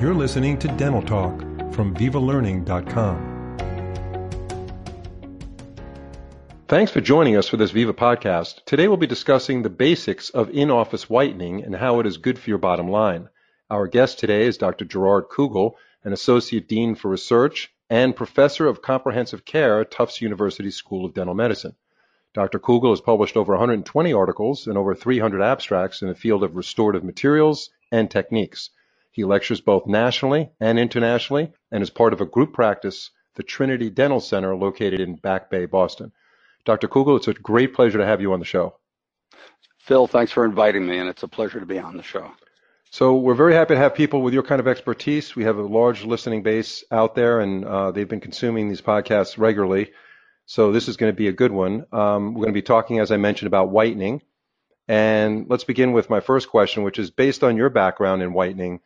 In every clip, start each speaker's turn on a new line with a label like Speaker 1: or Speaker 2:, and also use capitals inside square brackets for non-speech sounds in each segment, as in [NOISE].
Speaker 1: You're listening to Dental Talk from VivaLearning.com. Thanks for joining us for this Viva podcast. Today we'll be discussing the basics of in-office whitening and how it is good for your bottom line. Our guest today is Dr. Gerard Kugel, an Associate Dean for Research and Professor of Comprehensive Care at Tufts University School of Dental Medicine. Dr. Kugel has published over 120 articles and over 300 abstracts in the field of restorative materials and techniques. He lectures both nationally and internationally and is part of a group practice, the Trinity Dental Center, located in Back Bay, Boston. Dr. Kugel, it's a great pleasure to have you on the show.
Speaker 2: Phil, thanks for inviting me, and it's a pleasure to be on the show.
Speaker 1: So we're very happy to have people with your kind of expertise. We have a large listening base out there, and uh, they've been consuming these podcasts regularly. So this is going to be a good one. Um, we're going to be talking, as I mentioned, about whitening. And let's begin with my first question, which is based on your background in whitening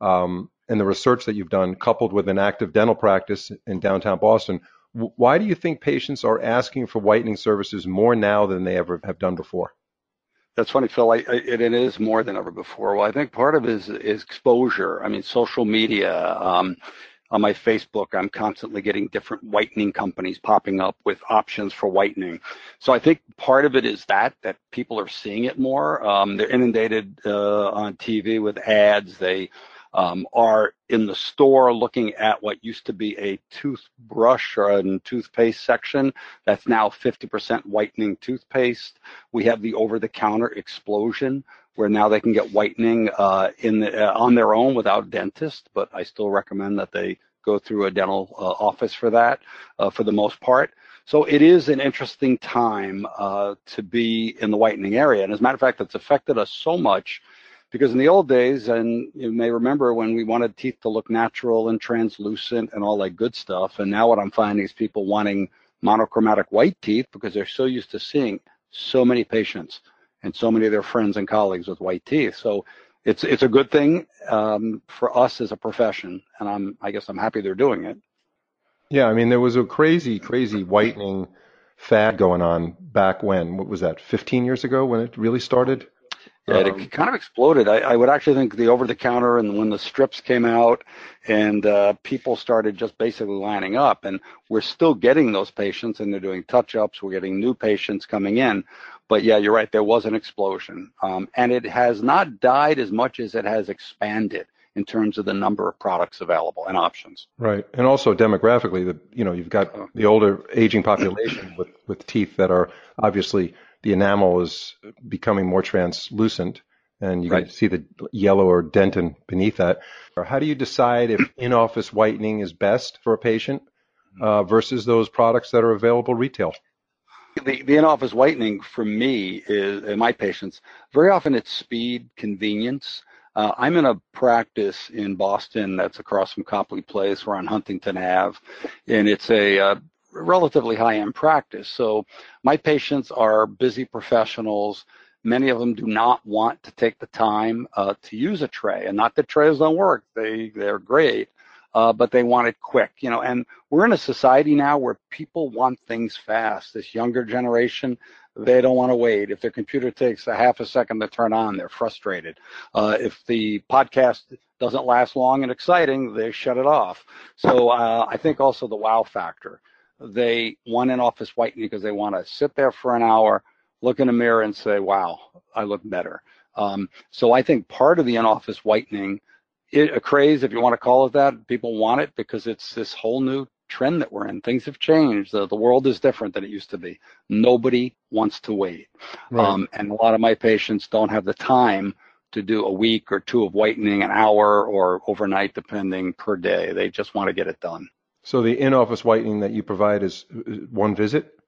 Speaker 1: um, and the research that you've done, coupled with an active dental practice in downtown Boston, why do you think patients are asking for whitening services more now than they ever have done before?
Speaker 2: That's funny, Phil. I, I, it is more than ever before. Well, I think part of it is, is exposure. I mean, social media. Um, on my Facebook, I'm constantly getting different whitening companies popping up with options for whitening. So I think part of it is that that people are seeing it more. Um, they're inundated uh, on TV with ads. They um, are in the store looking at what used to be a toothbrush or a toothpaste section that's now 50% whitening toothpaste. We have the over-the-counter explosion where now they can get whitening uh, in the, uh, on their own without dentist, but I still recommend that they go through a dental uh, office for that uh, for the most part. So it is an interesting time uh, to be in the whitening area. And as a matter of fact, it's affected us so much because in the old days, and you may remember when we wanted teeth to look natural and translucent and all that good stuff, and now what I'm finding is people wanting monochromatic white teeth because they're so used to seeing so many patients and so many of their friends and colleagues with white teeth. So it's it's a good thing um, for us as a profession, and I'm I guess I'm happy they're doing it.
Speaker 1: Yeah, I mean there was a crazy crazy whitening fad going on back when what was that 15 years ago when it really started
Speaker 2: yeah, um, it kind of exploded. I, I would actually think the over the counter and when the strips came out and uh, people started just basically lining up, and we're still getting those patients and they're doing touch ups. We're getting new patients coming in. But yeah, you're right. There was an explosion. Um, and it has not died as much as it has expanded in terms of the number of products available and options.
Speaker 1: Right, and also demographically, the you know you've got uh-huh. the older aging population with with teeth that are obviously the enamel is becoming more translucent and you right. can see the yellow or dentin beneath that. How do you decide if [CLEARS THROAT] in-office whitening is best for a patient uh, versus those products that are available retail?
Speaker 2: The, the in-office whitening for me is, in my patients, very often it's speed, convenience. Uh, I'm in a practice in Boston that's across from Copley Place. We're on Huntington Ave, and it's a uh, relatively high-end practice. So my patients are busy professionals. Many of them do not want to take the time uh, to use a tray, and not that trays don't work; they they're great, uh, but they want it quick, you know. And we're in a society now where people want things fast. This younger generation, they don't want to wait. If their computer takes a half a second to turn on, they're frustrated. Uh, if the podcast doesn't last long and exciting, they shut it off. So uh, I think also the wow factor they want in office whitening because they want to sit there for an hour, look in a mirror, and say, "Wow, I look better." Um, so I think part of the in-office whitening, it, a craze, if you want to call it that, people want it because it's this whole new trend that we're in. Things have changed. The, the world is different than it used to be. Nobody wants to wait, right. um, and a lot of my patients don't have the time to do a week or two of whitening, an hour or overnight, depending per day. They just want to get it done.
Speaker 1: So the in-office whitening that you provide is one visit?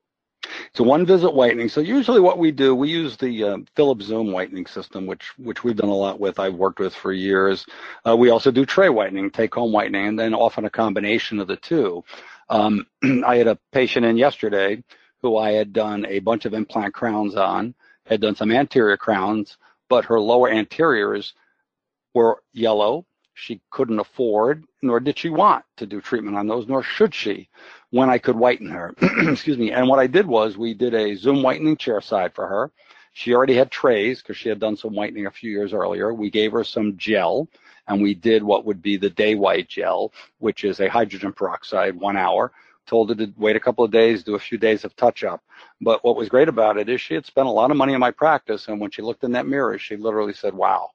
Speaker 2: It's a one visit whitening. So usually what we do, we use the uh, Philips Zoom whitening system, which which we've done a lot with. I've worked with for years. Uh, we also do tray whitening, take home whitening, and then often a combination of the two. Um, [CLEARS THROAT] I had a patient in yesterday who I had done a bunch of implant crowns on, had done some anterior crowns, but her lower anteriors were yellow she couldn't afford, nor did she want to do treatment on those, nor should she when I could whiten her. [CLEARS THROAT] Excuse me. And what I did was we did a Zoom whitening chair side for her. She already had trays because she had done some whitening a few years earlier. We gave her some gel and we did what would be the DayWhite gel, which is a hydrogen peroxide, one hour. Told her to wait a couple of days, do a few days of touch up. But what was great about it is she had spent a lot of money in my practice, and when she looked in that mirror, she literally said, "Wow."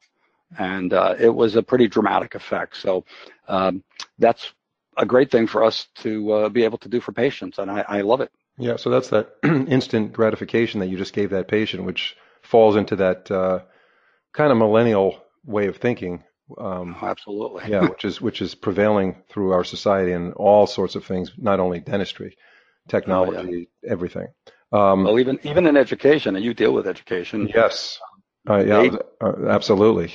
Speaker 2: And uh, it was a pretty dramatic effect. So um, that's a great thing for us to uh, be able to do for patients, and I, I love it.
Speaker 1: Yeah, so that's that [CLEARS THROAT] instant gratification that you just gave that patient, which falls into that uh, kind of millennial way of thinking
Speaker 2: um, oh, Absolutely.
Speaker 1: yeah, which is which is prevailing through our society and all sorts of things, not only dentistry, technology, oh, yeah. everything.
Speaker 2: Um, well, even even in education, and you deal with education.
Speaker 1: Yes. Uh, yeah, they, uh, absolutely.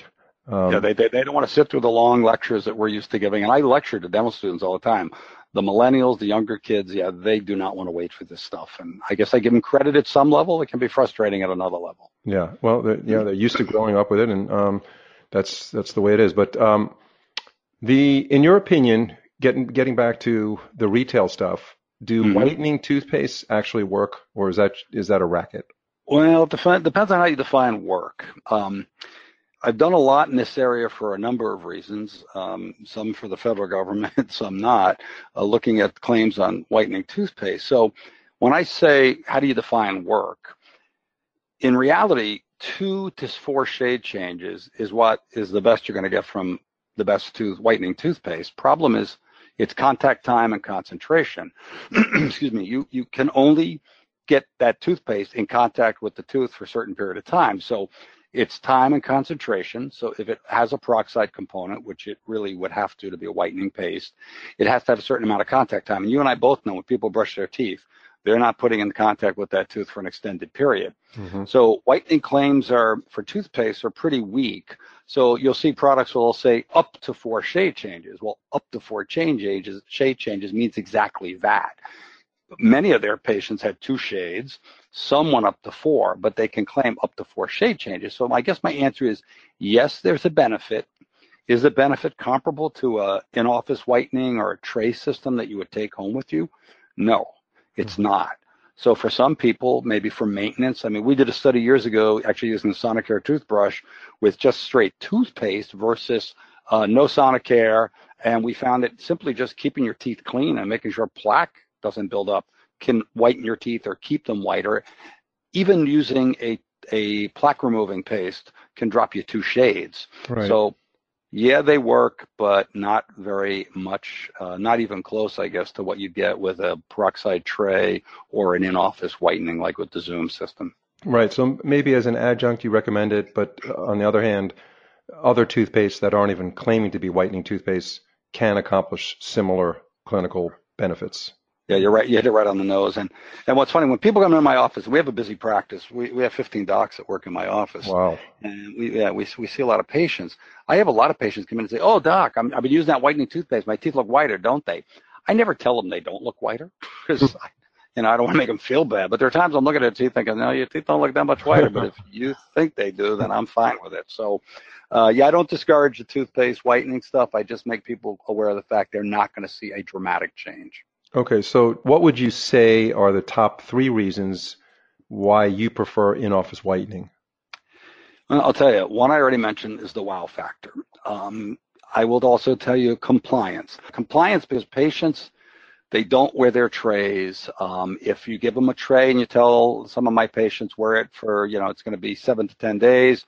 Speaker 2: Um, yeah, they, they they don't want to sit through the long lectures that we're used to giving, and I lecture to dental students all the time. The millennials, the younger kids, yeah, they do not want to wait for this stuff, and I guess I give them credit at some level. It can be frustrating at another level.
Speaker 1: Yeah, well, they're, yeah, they're used to growing up with it, and um, that's that's the way it is. But um, the in your opinion, getting getting back to the retail stuff, do mm-hmm. whitening toothpaste actually work, or is that is that a racket?
Speaker 2: Well, it depends on how you define work. Um, I've done a lot in this area for a number of reasons, um, some for the federal government, [LAUGHS] some not, uh, looking at claims on whitening toothpaste. So when I say, how do you define work? In reality, two to four shade changes is what is the best you're going to get from the best tooth whitening toothpaste. Problem is it's contact time and concentration. [CLEARS THROAT] Excuse me. You you can only get that toothpaste in contact with the tooth for a certain period of time. So it's time and concentration. So if it has a peroxide component, which it really would have to to be a whitening paste, it has to have a certain amount of contact time. And you and I both know when people brush their teeth, they're not putting in contact with that tooth for an extended period. Mm-hmm. So whitening claims are for toothpaste are pretty weak. So you'll see products will say up to four shade changes. Well, up to four change ages, shade changes means exactly that. Many of their patients had two shades, some went up to four, but they can claim up to four shade changes. So I guess my answer is yes, there's a benefit. Is the benefit comparable to a in-office whitening or a tray system that you would take home with you? No. It's mm-hmm. not. So for some people, maybe for maintenance, I mean, we did a study years ago actually using the Sonicare toothbrush with just straight toothpaste versus uh, no Sonicare. And we found that simply just keeping your teeth clean and making sure plaque doesn't build up can whiten your teeth or keep them whiter. Even using a, a plaque removing paste can drop you two shades. Right. So yeah, they work, but not very much, uh, not even close, I guess, to what you get with a peroxide tray or an in-office whitening like with the Zoom system.
Speaker 1: Right. So maybe as an adjunct, you recommend it, but uh, on the other hand, other toothpastes that aren't even claiming to be whitening toothpaste can accomplish similar clinical benefits.
Speaker 2: Yeah, you're right. You hit it right on the nose. And and what's funny when people come into my office, we have a busy practice. We we have 15 docs that work in my office.
Speaker 1: Wow.
Speaker 2: And we yeah we we see a lot of patients. I have a lot of patients come in and say, "Oh, doc, I'm, I've been using that whitening toothpaste. My teeth look whiter, don't they?" I never tell them they don't look whiter [LAUGHS] because [LAUGHS] you know I don't want to make them feel bad. But there are times I'm looking at their teeth thinking, "No, your teeth don't look that much whiter." but if you think they do, then I'm fine with it. So. Uh, yeah, I don't discourage the toothpaste whitening stuff. I just make people aware of the fact they're not going to see a dramatic change.
Speaker 1: Okay, so what would you say are the top three reasons why you prefer in-office whitening?
Speaker 2: Well, I'll tell you, one I already mentioned is the wow factor. Um, I will also tell you compliance. Compliance because patients, they don't wear their trays. Um, if you give them a tray and you tell some of my patients wear it for, you know, it's going to be seven to 10 days,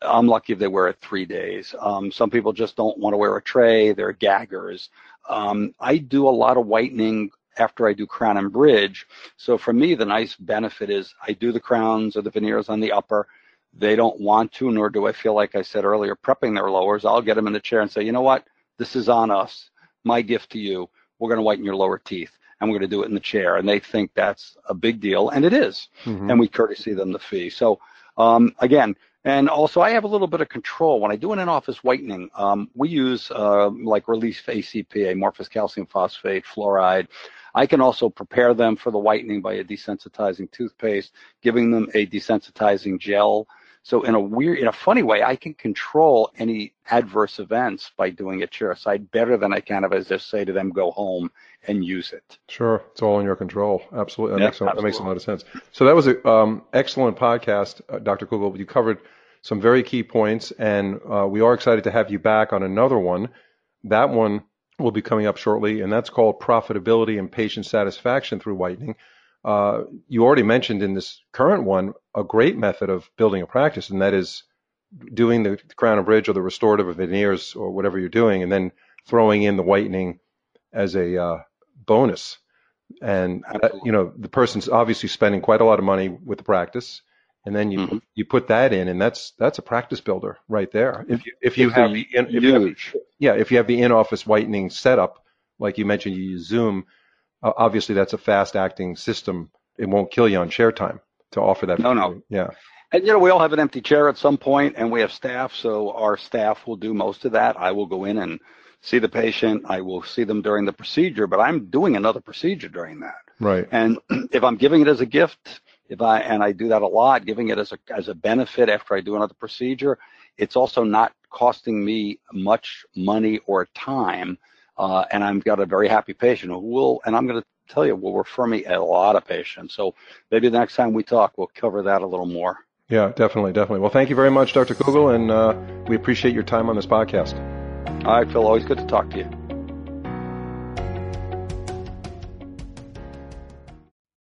Speaker 2: I'm lucky if they wear it three days. Um, some people just don't want to wear a tray. They're gaggers. Um, I do a lot of whitening after I do crown and bridge. So for me, the nice benefit is I do the crowns or the veneers on the upper. They don't want to, nor do I feel like I said earlier, prepping their lowers. I'll get them in the chair and say, you know what? This is on us. My gift to you. We're going to whiten your lower teeth and we're going to do it in the chair. And they think that's a big deal, and it is. Mm-hmm. And we courtesy them the fee. So um, again, and also, I have a little bit of control when I do an in-office whitening. Um, we use uh, like Relief ACP, amorphous calcium phosphate, fluoride. I can also prepare them for the whitening by a desensitizing toothpaste, giving them a desensitizing gel. So in a weird, in a funny way, I can control any adverse events by doing it chairside better than I can if I just say to them, go home and use it.
Speaker 1: Sure. It's all in your control. Absolutely. That, yeah, makes, absolutely. that makes a lot of sense. So that was an um, excellent podcast, uh, Dr. Kugel. You covered some very key points and uh, we are excited to have you back on another one. That one will be coming up shortly and that's called profitability and patient satisfaction through whitening. Uh, you already mentioned in this current one a great method of building a practice, and that is doing the crown and bridge or the restorative veneers or whatever you're doing, and then throwing in the whitening as a uh, bonus. And uh, you know the person's obviously spending quite a lot of money with the practice, and then you mm-hmm. you put that in, and that's that's a practice builder right there. If you if you, have, the in, if you have yeah if you have the in office whitening setup, like you mentioned, you use Zoom uh, obviously, that's a fast acting system. It won't kill you on chair time to offer that.
Speaker 2: No, no.
Speaker 1: Yeah.
Speaker 2: And you know, we all have an empty chair at some point, and we have staff, so our staff will do most of that. I will go in and see the patient. I will see them during the procedure, but I'm doing another procedure during that.
Speaker 1: Right.
Speaker 2: And [CLEARS THROAT] if I'm giving it as a gift, if I and I do that a lot, giving it as a as a benefit after I do another procedure, it's also not costing me much money or time uh, and I've got a very happy patient who will, and I'm going to tell you, will refer me a lot of patients. So maybe the next time we talk, we'll cover that a little more.
Speaker 1: Yeah, definitely, definitely. Well, thank you very much, Dr. Kugel, and uh, we appreciate your time on this podcast.
Speaker 2: Right, Phil. Always good to talk to you.